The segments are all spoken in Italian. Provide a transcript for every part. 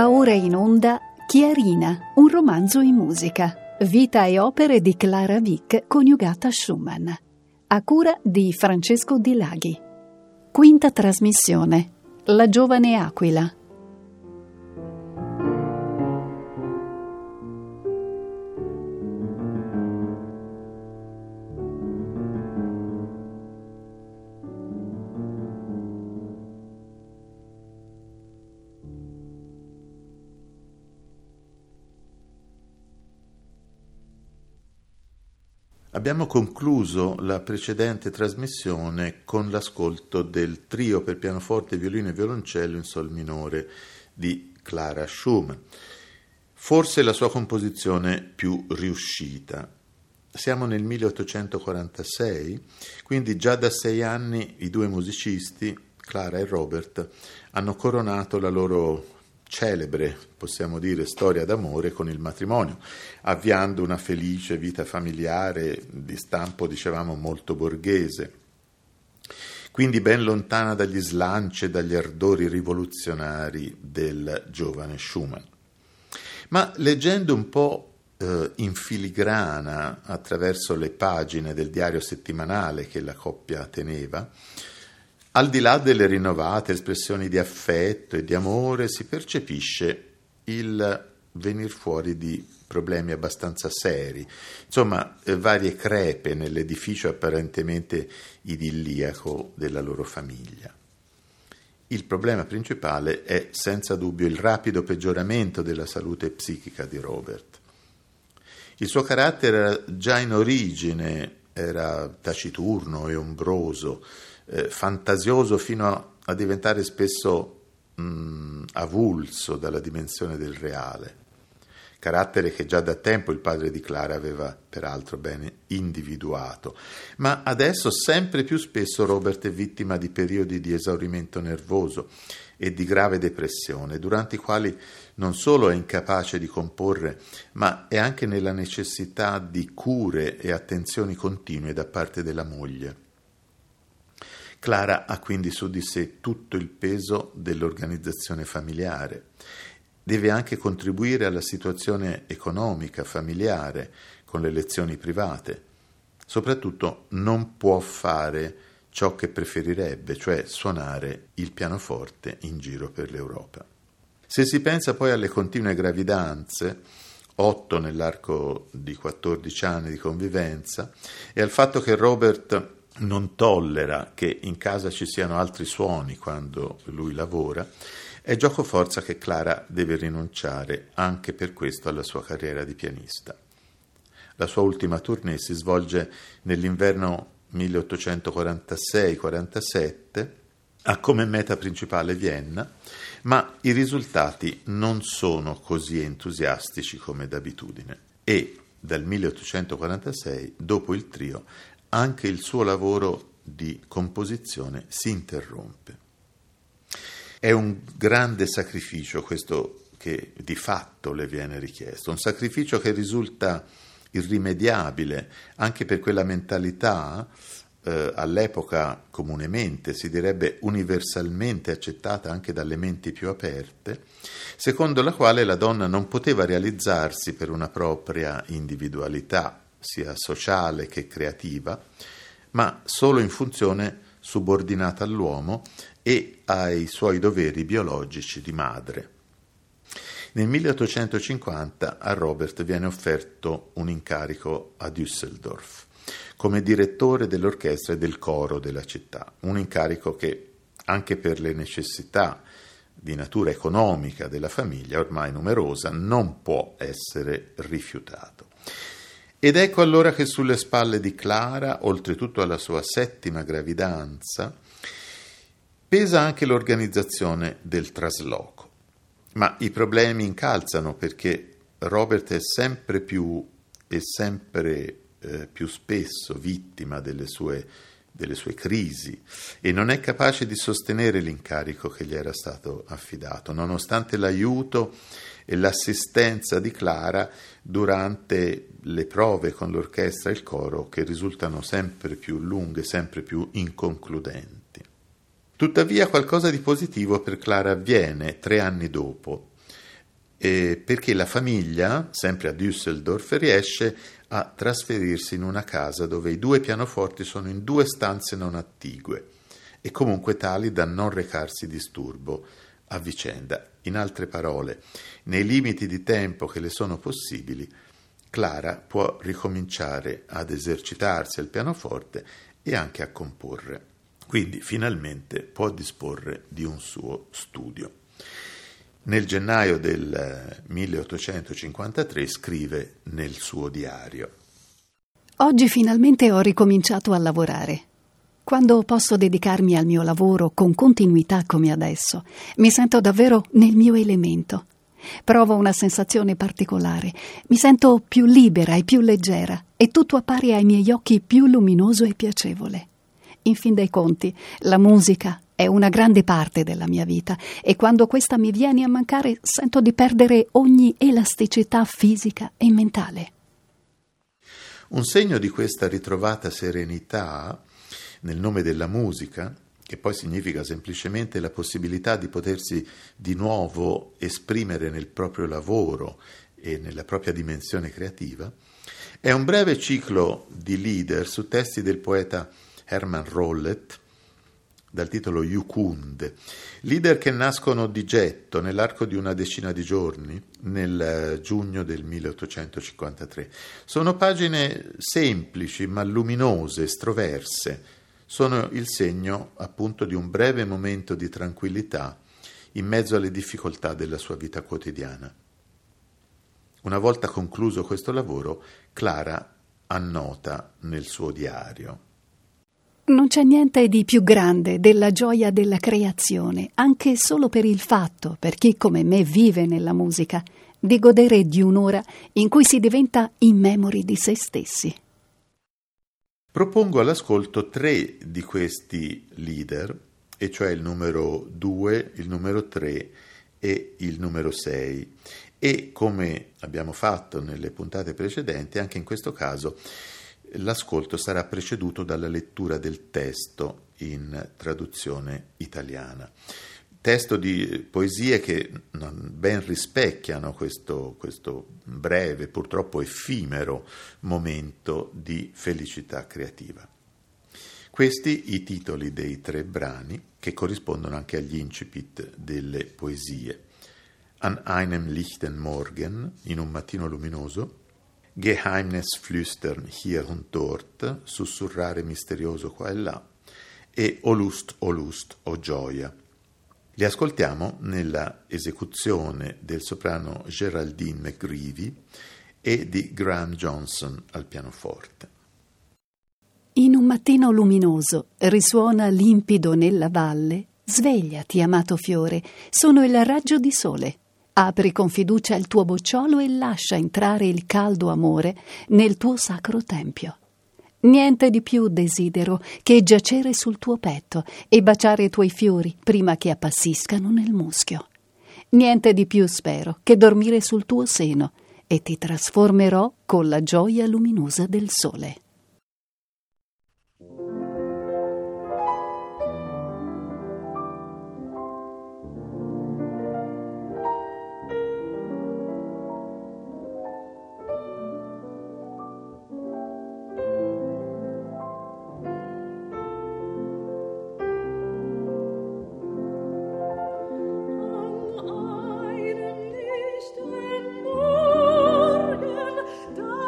Va ora in onda Chiarina, un romanzo in musica. Vita e opere di Clara Vick coniugata a Schumann. A cura di Francesco Di Laghi. Quinta trasmissione. La giovane aquila. Abbiamo concluso la precedente trasmissione con l'ascolto del trio per pianoforte, violino e violoncello in sol minore di Clara Schumann. Forse la sua composizione più riuscita. Siamo nel 1846, quindi già da sei anni i due musicisti, Clara e Robert, hanno coronato la loro celebre, possiamo dire, storia d'amore con il matrimonio, avviando una felice vita familiare di stampo, dicevamo, molto borghese. Quindi ben lontana dagli slanci e dagli ardori rivoluzionari del giovane Schumann. Ma leggendo un po' eh, in filigrana attraverso le pagine del diario settimanale che la coppia teneva, al di là delle rinnovate espressioni di affetto e di amore, si percepisce il venir fuori di problemi abbastanza seri, insomma eh, varie crepe nell'edificio apparentemente idilliaco della loro famiglia. Il problema principale è senza dubbio il rapido peggioramento della salute psichica di Robert. Il suo carattere già in origine, era taciturno e ombroso, eh, fantasioso fino a, a diventare spesso mh, mm, avulso dalla dimensione del reale, carattere che già da tempo il padre di Clara aveva peraltro bene individuato, ma adesso sempre più spesso Robert è vittima di periodi di esaurimento nervoso e di grave depressione, durante i quali non solo è incapace di comporre, ma è anche nella necessità di cure e attenzioni continue da parte della moglie. Clara ha quindi su di sé tutto il peso dell'organizzazione familiare. Deve anche contribuire alla situazione economica familiare con le lezioni private. Soprattutto non può fare ciò che preferirebbe, cioè suonare il pianoforte in giro per l'Europa. Se si pensa poi alle continue gravidanze, otto nell'arco di 14 anni di convivenza, e al fatto che Robert non tollera che in casa ci siano altri suoni quando lui lavora, è gioco forza che Clara deve rinunciare anche per questo alla sua carriera di pianista. La sua ultima tournée si svolge nell'inverno 1846-47, ha come meta principale Vienna, ma i risultati non sono così entusiastici come d'abitudine e dal 1846, dopo il trio, anche il suo lavoro di composizione si interrompe. È un grande sacrificio questo che di fatto le viene richiesto, un sacrificio che risulta irrimediabile anche per quella mentalità eh, all'epoca comunemente, si direbbe universalmente accettata anche dalle menti più aperte, secondo la quale la donna non poteva realizzarsi per una propria individualità sia sociale che creativa, ma solo in funzione subordinata all'uomo e ai suoi doveri biologici di madre. Nel 1850 a Robert viene offerto un incarico a Düsseldorf come direttore dell'orchestra e del coro della città, un incarico che, anche per le necessità di natura economica della famiglia, ormai numerosa, non può essere rifiutato. Ed ecco allora che sulle spalle di Clara, oltretutto alla sua settima gravidanza, pesa anche l'organizzazione del trasloco. Ma i problemi incalzano perché Robert è sempre più e sempre eh, più spesso vittima delle sue, delle sue crisi e non è capace di sostenere l'incarico che gli era stato affidato, nonostante l'aiuto e l'assistenza di Clara durante le prove con l'orchestra e il coro che risultano sempre più lunghe, sempre più inconcludenti. Tuttavia qualcosa di positivo per Clara avviene tre anni dopo, eh, perché la famiglia, sempre a Düsseldorf, riesce a trasferirsi in una casa dove i due pianoforti sono in due stanze non attigue e comunque tali da non recarsi disturbo a vicenda. In altre parole, nei limiti di tempo che le sono possibili, Clara può ricominciare ad esercitarsi al pianoforte e anche a comporre. Quindi finalmente può disporre di un suo studio. Nel gennaio del 1853 scrive nel suo diario Oggi finalmente ho ricominciato a lavorare. Quando posso dedicarmi al mio lavoro con continuità come adesso, mi sento davvero nel mio elemento. Provo una sensazione particolare, mi sento più libera e più leggera e tutto appare ai miei occhi più luminoso e piacevole. In fin dei conti, la musica è una grande parte della mia vita e quando questa mi viene a mancare sento di perdere ogni elasticità fisica e mentale. Un segno di questa ritrovata serenità nel nome della musica, che poi significa semplicemente la possibilità di potersi di nuovo esprimere nel proprio lavoro e nella propria dimensione creativa, è un breve ciclo di leader su testi del poeta Hermann Rollet, dal titolo Jukund, leader che nascono di getto nell'arco di una decina di giorni, nel eh, giugno del 1853. Sono pagine semplici ma luminose, estroverse, sono il segno appunto di un breve momento di tranquillità in mezzo alle difficoltà della sua vita quotidiana. Una volta concluso questo lavoro, Clara annota nel suo diario. Non c'è niente di più grande della gioia della creazione, anche solo per il fatto, per chi come me vive nella musica, di godere di un'ora in cui si diventa immemori di se stessi. Propongo all'ascolto tre di questi leader, e cioè il numero 2, il numero 3 e il numero 6. E come abbiamo fatto nelle puntate precedenti, anche in questo caso l'ascolto sarà preceduto dalla lettura del testo in traduzione italiana testo di poesie che ben rispecchiano questo, questo, breve, purtroppo effimero momento di felicità creativa. Questi i titoli dei tre brani che corrispondono anche agli incipit delle poesie. An einem lichten Morgen, in un mattino luminoso, Geheimnisflüstern hier und dort, sussurrare misterioso qua e là, e O Lust, O Lust, O Gioia, li ascoltiamo nella esecuzione del soprano Geraldine McGreevy e di Graham Johnson al pianoforte. In un mattino luminoso risuona limpido nella valle. Svegliati, amato fiore, sono il raggio di sole. Apri con fiducia il tuo bocciolo e lascia entrare il caldo amore nel tuo sacro tempio. Niente di più desidero che giacere sul tuo petto e baciare i tuoi fiori prima che appassiscano nel muschio. Niente di più spero che dormire sul tuo seno e ti trasformerò con la gioia luminosa del sole. done.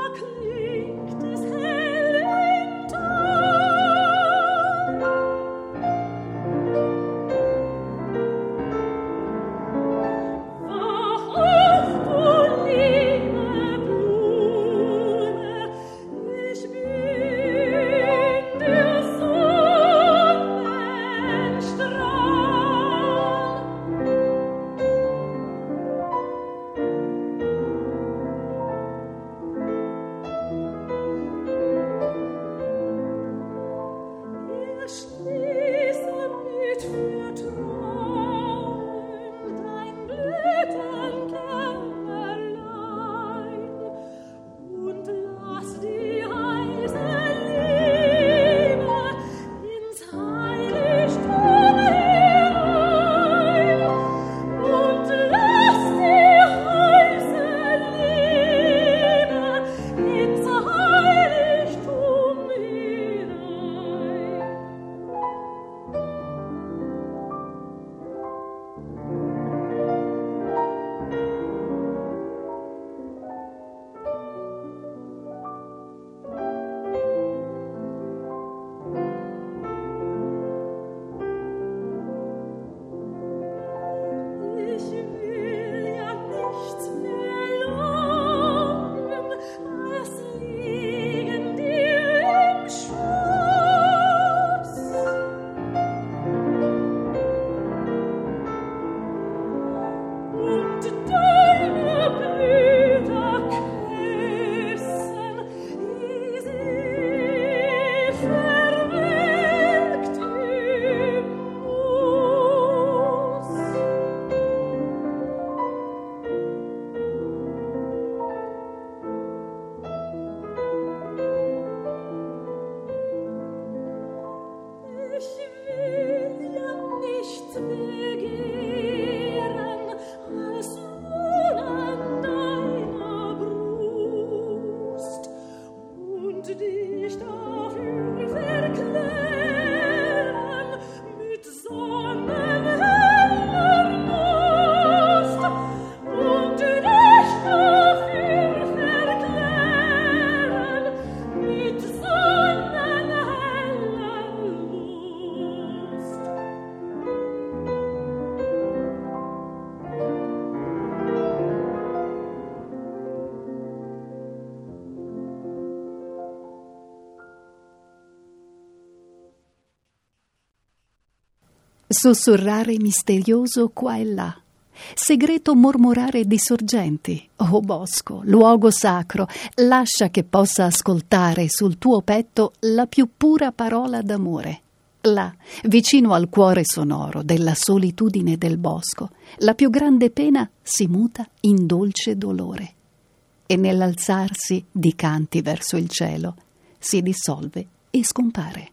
Sussurrare misterioso qua e là. Segreto mormorare di sorgenti. O oh bosco, luogo sacro, lascia che possa ascoltare sul tuo petto la più pura parola d'amore. Là, vicino al cuore sonoro della solitudine del bosco, la più grande pena si muta in dolce dolore. E nell'alzarsi di canti verso il cielo si dissolve e scompare.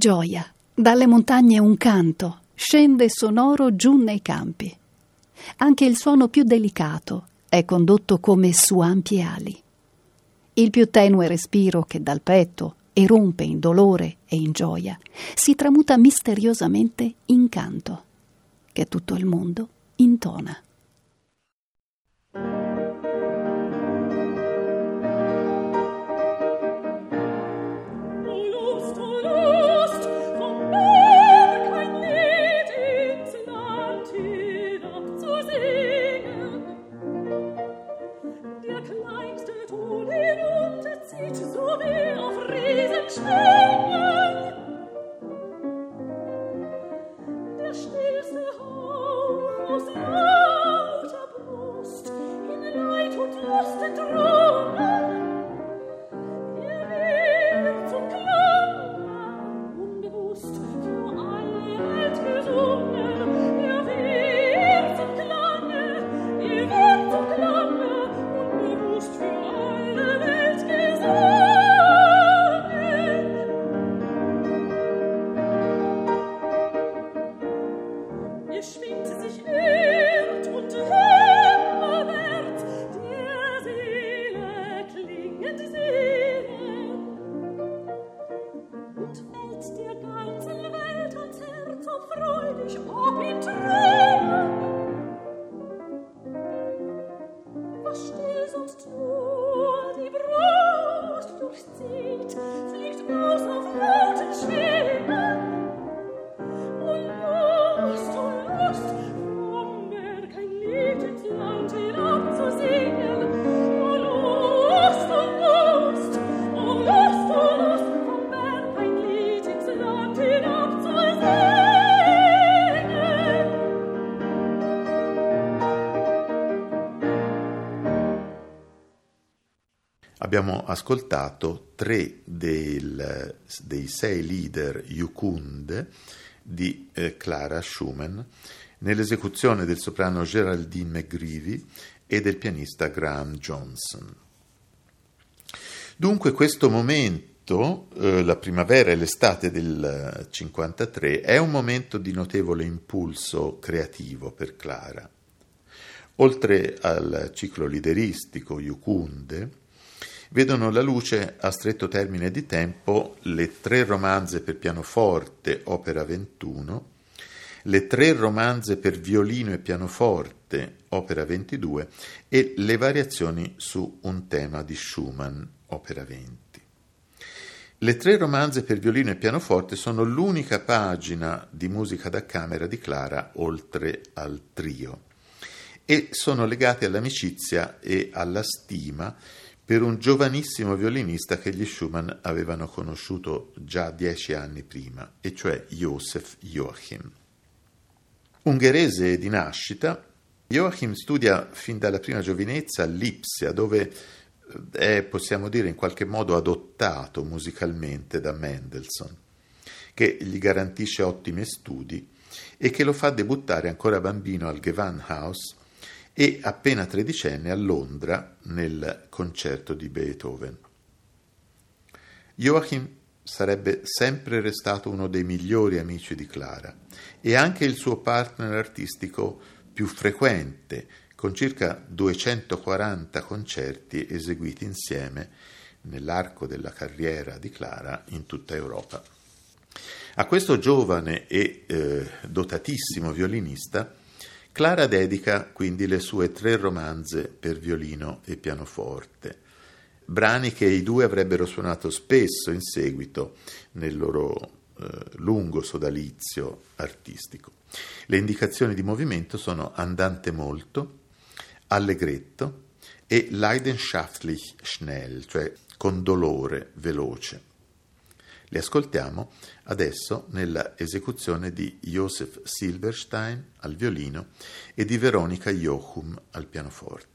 Gioia! Dalle montagne un canto scende sonoro giù nei campi. Anche il suono più delicato è condotto come su ampie ali. Il più tenue respiro che dal petto erompe in dolore e in gioia si tramuta misteriosamente in canto, che tutto il mondo intona. Abbiamo ascoltato tre del, dei sei leader Yukunde di eh, Clara Schumann nell'esecuzione del soprano Geraldine McGreevy e del pianista Graham Johnson. Dunque questo momento, eh, la primavera e l'estate del 53, è un momento di notevole impulso creativo per Clara. Oltre al ciclo lideristico Yukunde, vedono la luce a stretto termine di tempo le tre romanze per pianoforte, opera 21, le tre romanze per violino e pianoforte, opera 22, e le variazioni su un tema di Schumann, opera 20. Le tre romanze per violino e pianoforte sono l'unica pagina di musica da camera di Clara oltre al trio e sono legate all'amicizia e alla stima per un giovanissimo violinista che gli Schumann avevano conosciuto già dieci anni prima, e cioè Josef Joachim. Ungherese di nascita, Joachim studia fin dalla prima giovinezza a Lipsia, dove eh, è, possiamo dire, in qualche modo adottato musicalmente da Mendelssohn, che gli garantisce ottimi studi e che lo fa debuttare ancora bambino al Gewandhaus e appena tredicenne a Londra nel concerto di Beethoven. Joachim sarebbe sempre restato uno dei migliori amici di Clara e anche il suo partner artistico più frequente, con circa 240 concerti eseguiti insieme nell'arco della carriera di Clara in tutta Europa. A questo giovane e eh, dotatissimo violinista Clara dedica quindi le sue tre romanze per violino e pianoforte, brani che i due avrebbero suonato spesso in seguito nel loro eh, lungo sodalizio artistico. Le indicazioni di movimento sono andante molto, allegretto e leidenschaftlich schnell, cioè con dolore veloce. Li ascoltiamo adesso nella esecuzione di Josef Silberstein al violino e di Veronica Jochum al pianoforte.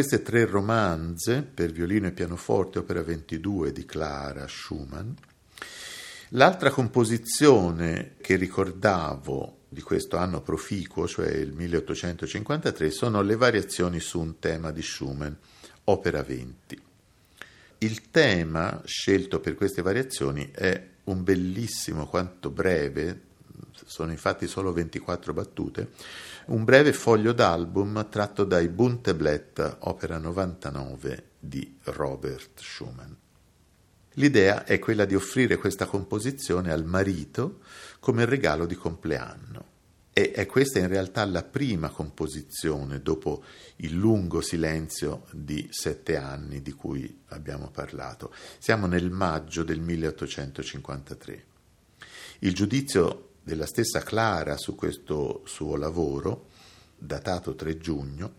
Queste tre romanze per violino e pianoforte, opera 22 di Clara Schumann, l'altra composizione che ricordavo di questo anno proficuo, cioè il 1853, sono le variazioni su un tema di Schumann, opera 20. Il tema scelto per queste variazioni è un bellissimo quanto breve, sono infatti solo 24 battute, un breve foglio d'album tratto dai Bunte opera 99 di Robert Schumann. L'idea è quella di offrire questa composizione al marito come regalo di compleanno. E è questa in realtà la prima composizione dopo il lungo silenzio di sette anni di cui abbiamo parlato. Siamo nel maggio del 1853. Il giudizio della stessa Clara su questo suo lavoro, datato 3 giugno,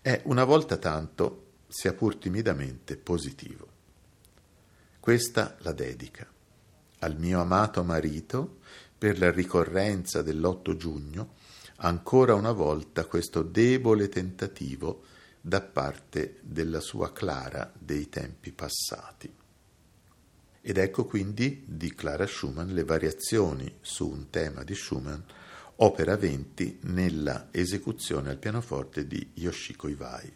è una volta tanto, sia pur timidamente, positivo. Questa la dedica al mio amato marito per la ricorrenza dell'8 giugno, ancora una volta questo debole tentativo da parte della sua Clara dei tempi passati. Ed ecco quindi di Clara Schumann le variazioni su un tema di Schumann, opera 20, nella esecuzione al pianoforte di Yoshiko Iwai.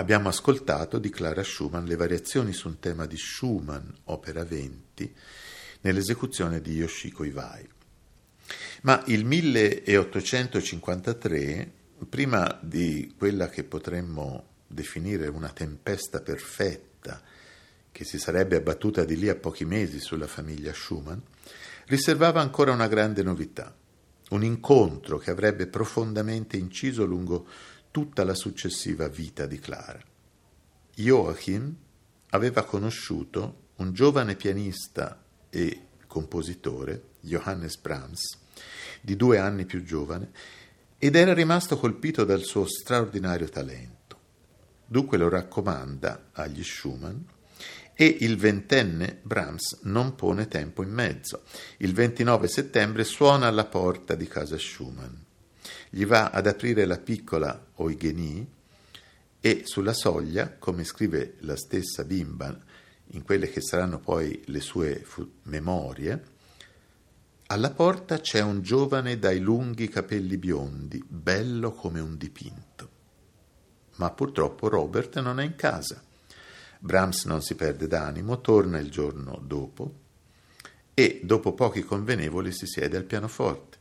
Abbiamo ascoltato di Clara Schumann le variazioni su un tema di Schumann, opera 20, nell'esecuzione di Yoshiko Iwai. Ma il 1853, prima di quella che potremmo definire una tempesta perfetta, che si sarebbe abbattuta di lì a pochi mesi sulla famiglia Schumann, riservava ancora una grande novità, un incontro che avrebbe profondamente inciso lungo tutta la successiva vita di Clara. Joachim aveva conosciuto un giovane pianista e compositore, Johannes Brahms, di due anni più giovane, ed era rimasto colpito dal suo straordinario talento. Dunque lo raccomanda agli Schumann e il ventenne Brahms non pone tempo in mezzo. Il 29 settembre suona alla porta di casa Schumann. Gli va ad aprire la piccola Eugenie e sulla soglia, come scrive la stessa bimba in quelle che saranno poi le sue memorie, alla porta c'è un giovane dai lunghi capelli biondi, bello come un dipinto. Ma purtroppo Robert non è in casa. Brahms non si perde d'animo, torna il giorno dopo e, dopo pochi convenevoli, si siede al pianoforte.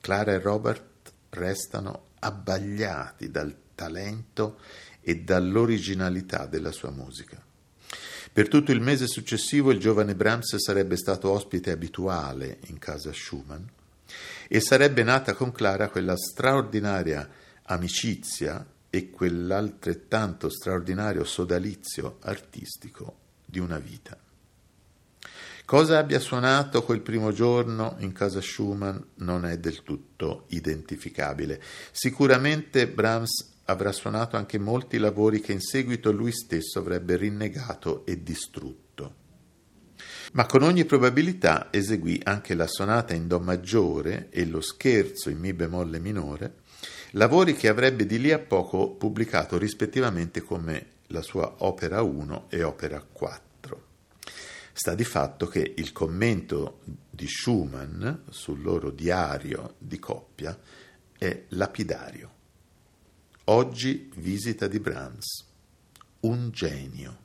Clara e Robert restano abbagliati dal talento e dall'originalità della sua musica. Per tutto il mese successivo il giovane Brahms sarebbe stato ospite abituale in casa Schumann e sarebbe nata con Clara quella straordinaria amicizia e quell'altrettanto straordinario sodalizio artistico di una vita. Cosa abbia suonato quel primo giorno in casa Schumann non è del tutto identificabile. Sicuramente Brahms avrà suonato anche molti lavori che in seguito lui stesso avrebbe rinnegato e distrutto. Ma con ogni probabilità eseguì anche la sonata in Do maggiore e lo scherzo in Mi bemolle minore, lavori che avrebbe di lì a poco pubblicato rispettivamente come la sua opera 1 e opera 4. Sta di fatto che il commento di Schumann sul loro diario di coppia è lapidario. Oggi visita di Brahms. Un genio.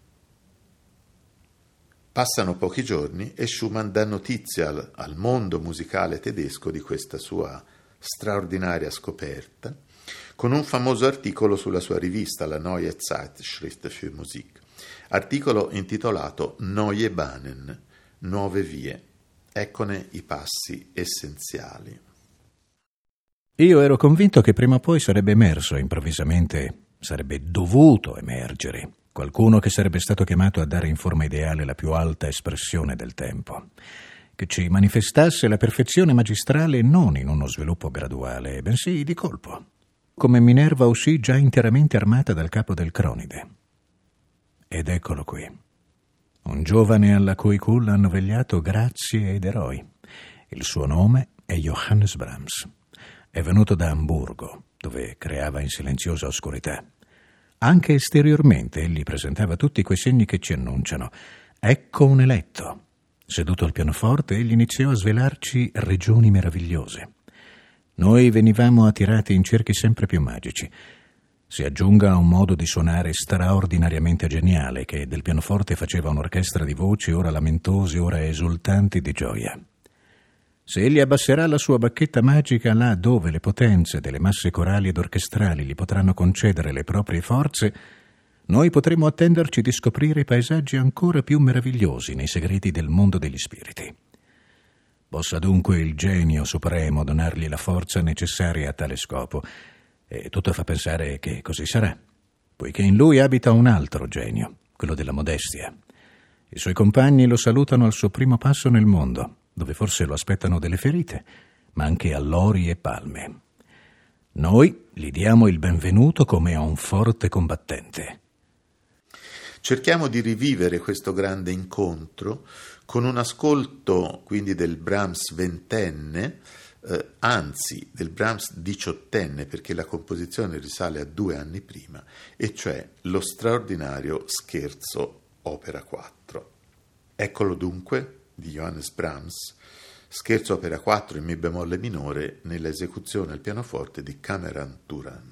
Passano pochi giorni e Schumann dà notizia al, al mondo musicale tedesco di questa sua straordinaria scoperta, con un famoso articolo sulla sua rivista, la Neue Zeitschrift für Musik, articolo intitolato Neue Bahnen, Nuove Vie. Eccone i passi essenziali. Io ero convinto che prima o poi sarebbe emerso improvvisamente, sarebbe dovuto emergere, qualcuno che sarebbe stato chiamato a dare in forma ideale la più alta espressione del tempo che ci manifestasse la perfezione magistrale non in uno sviluppo graduale, bensì di colpo, come Minerva uscì già interamente armata dal capo del Cronide. Ed eccolo qui, un giovane alla cui culla hanno vegliato grazie ed eroi. Il suo nome è Johannes Brahms. È venuto da Amburgo, dove creava in silenziosa oscurità. Anche esteriormente egli presentava tutti quei segni che ci annunciano. Ecco un eletto, Seduto al pianoforte, egli iniziò a svelarci regioni meravigliose. Noi venivamo attirati in cerchi sempre più magici. Si aggiunga a un modo di suonare straordinariamente geniale che del pianoforte faceva un'orchestra di voci ora lamentose, ora esultanti di gioia. Se egli abbasserà la sua bacchetta magica là dove le potenze delle masse corali ed orchestrali gli potranno concedere le proprie forze, noi potremo attenderci di scoprire paesaggi ancora più meravigliosi nei segreti del mondo degli spiriti. Possa dunque il genio supremo donargli la forza necessaria a tale scopo, e tutto fa pensare che così sarà, poiché in lui abita un altro genio, quello della modestia. I suoi compagni lo salutano al suo primo passo nel mondo, dove forse lo aspettano delle ferite, ma anche allori e palme. Noi gli diamo il benvenuto come a un forte combattente. Cerchiamo di rivivere questo grande incontro con un ascolto quindi del Brahms ventenne, eh, anzi del Brahms diciottenne, perché la composizione risale a due anni prima, e cioè lo straordinario scherzo opera 4. Eccolo dunque di Johannes Brahms, scherzo opera 4 in Mi bemolle minore nell'esecuzione al pianoforte di Cameron Turan.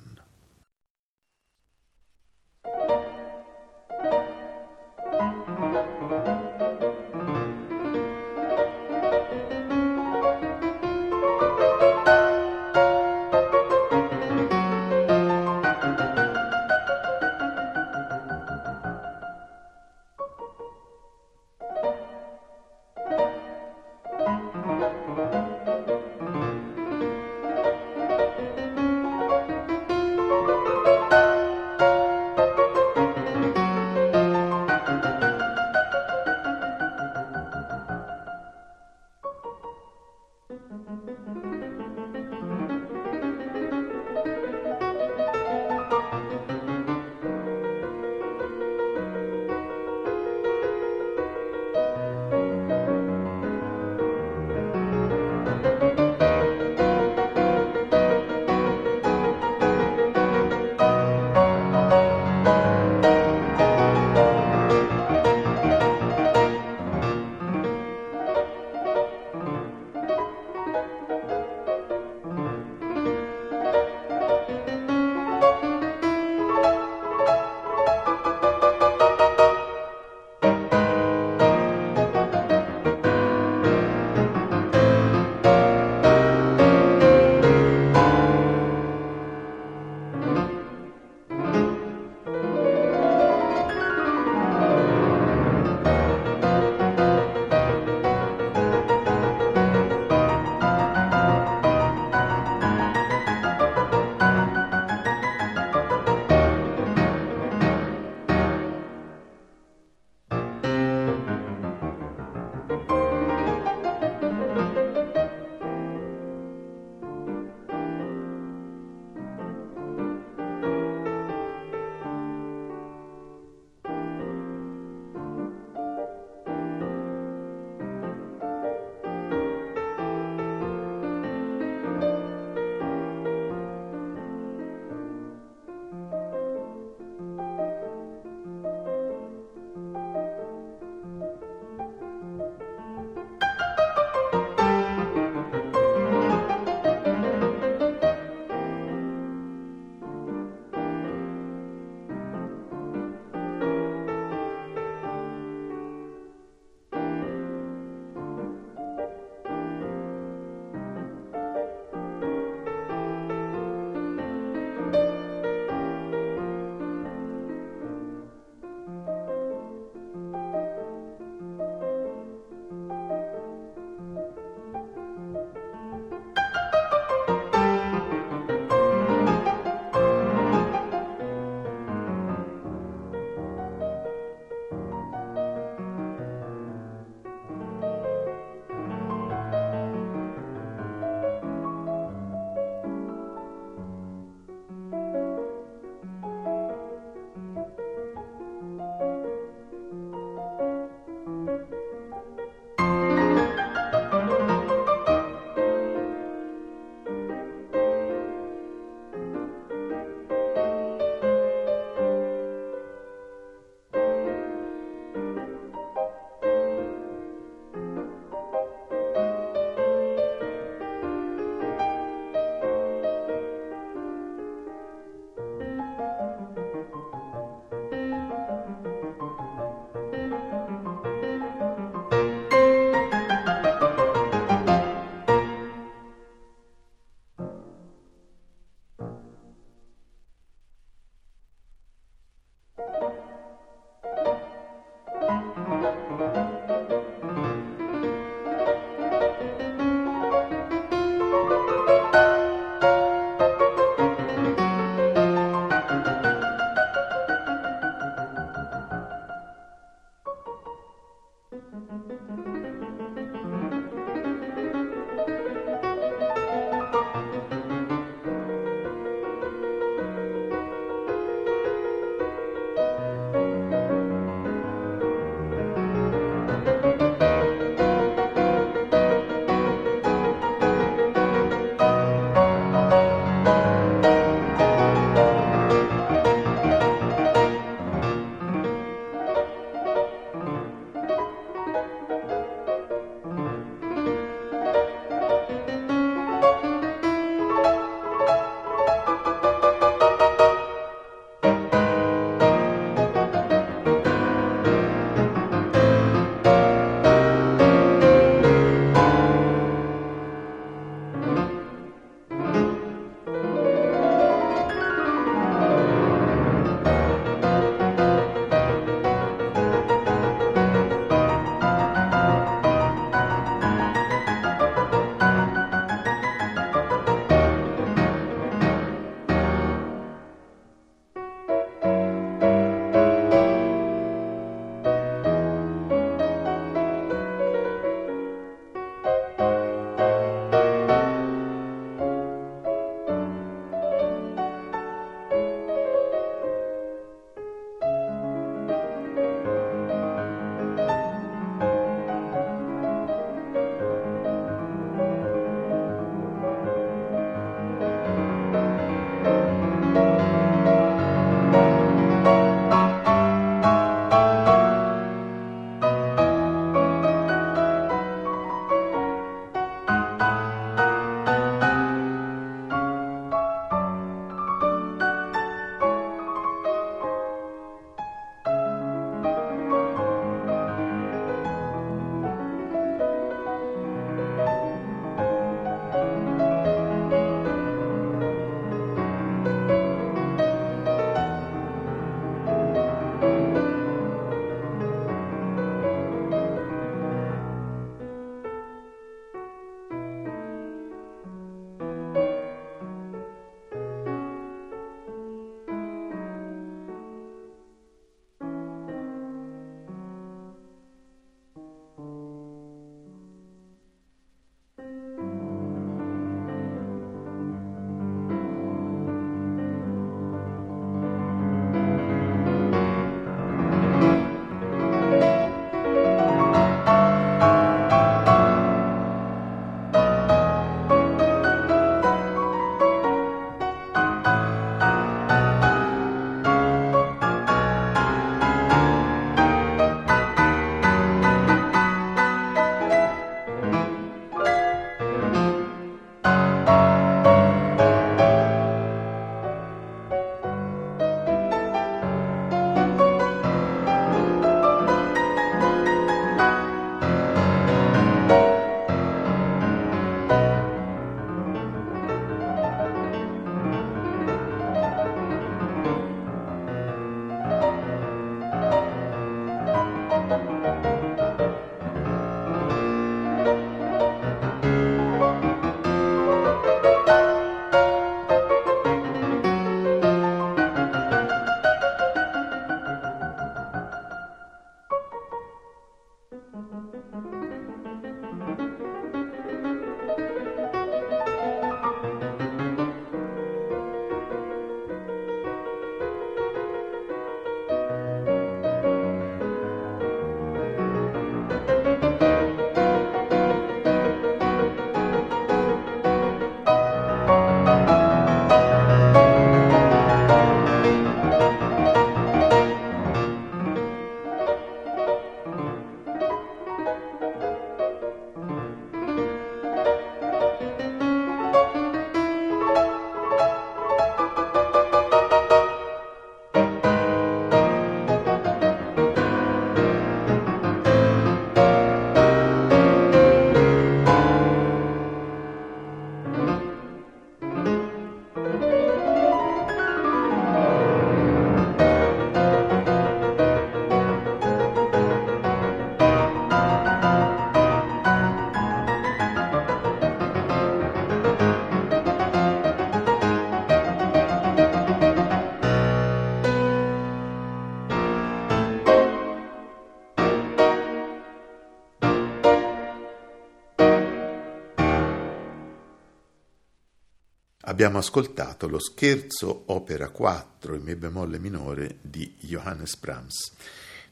Abbiamo ascoltato lo scherzo opera 4 in Mi bemolle minore di Johannes Brahms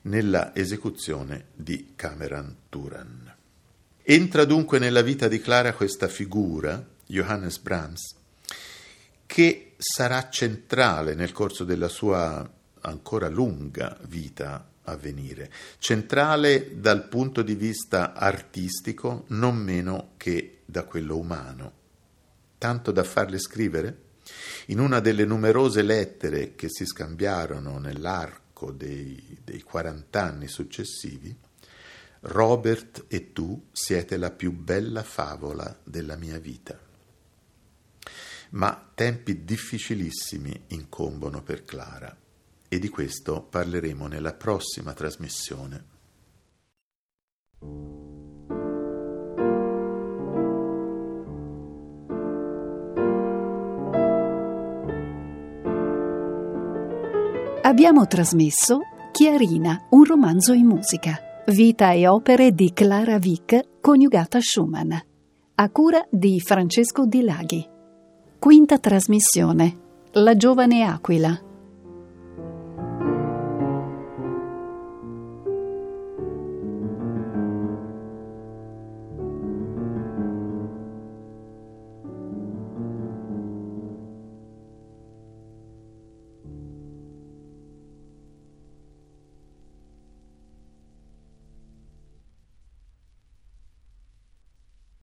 nella esecuzione di Cameron Turan. Entra dunque nella vita di Clara questa figura, Johannes Brahms, che sarà centrale nel corso della sua ancora lunga vita a venire, centrale dal punto di vista artistico non meno che da quello umano. Tanto da farle scrivere? In una delle numerose lettere che si scambiarono nell'arco dei, dei 40 anni successivi, Robert e tu siete la più bella favola della mia vita. Ma tempi difficilissimi incombono per Clara e di questo parleremo nella prossima trasmissione. Abbiamo trasmesso Chiarina, un romanzo in musica. Vita e opere di Clara Vick coniugata Schumann. A cura di Francesco Di Laghi. Quinta trasmissione. La giovane aquila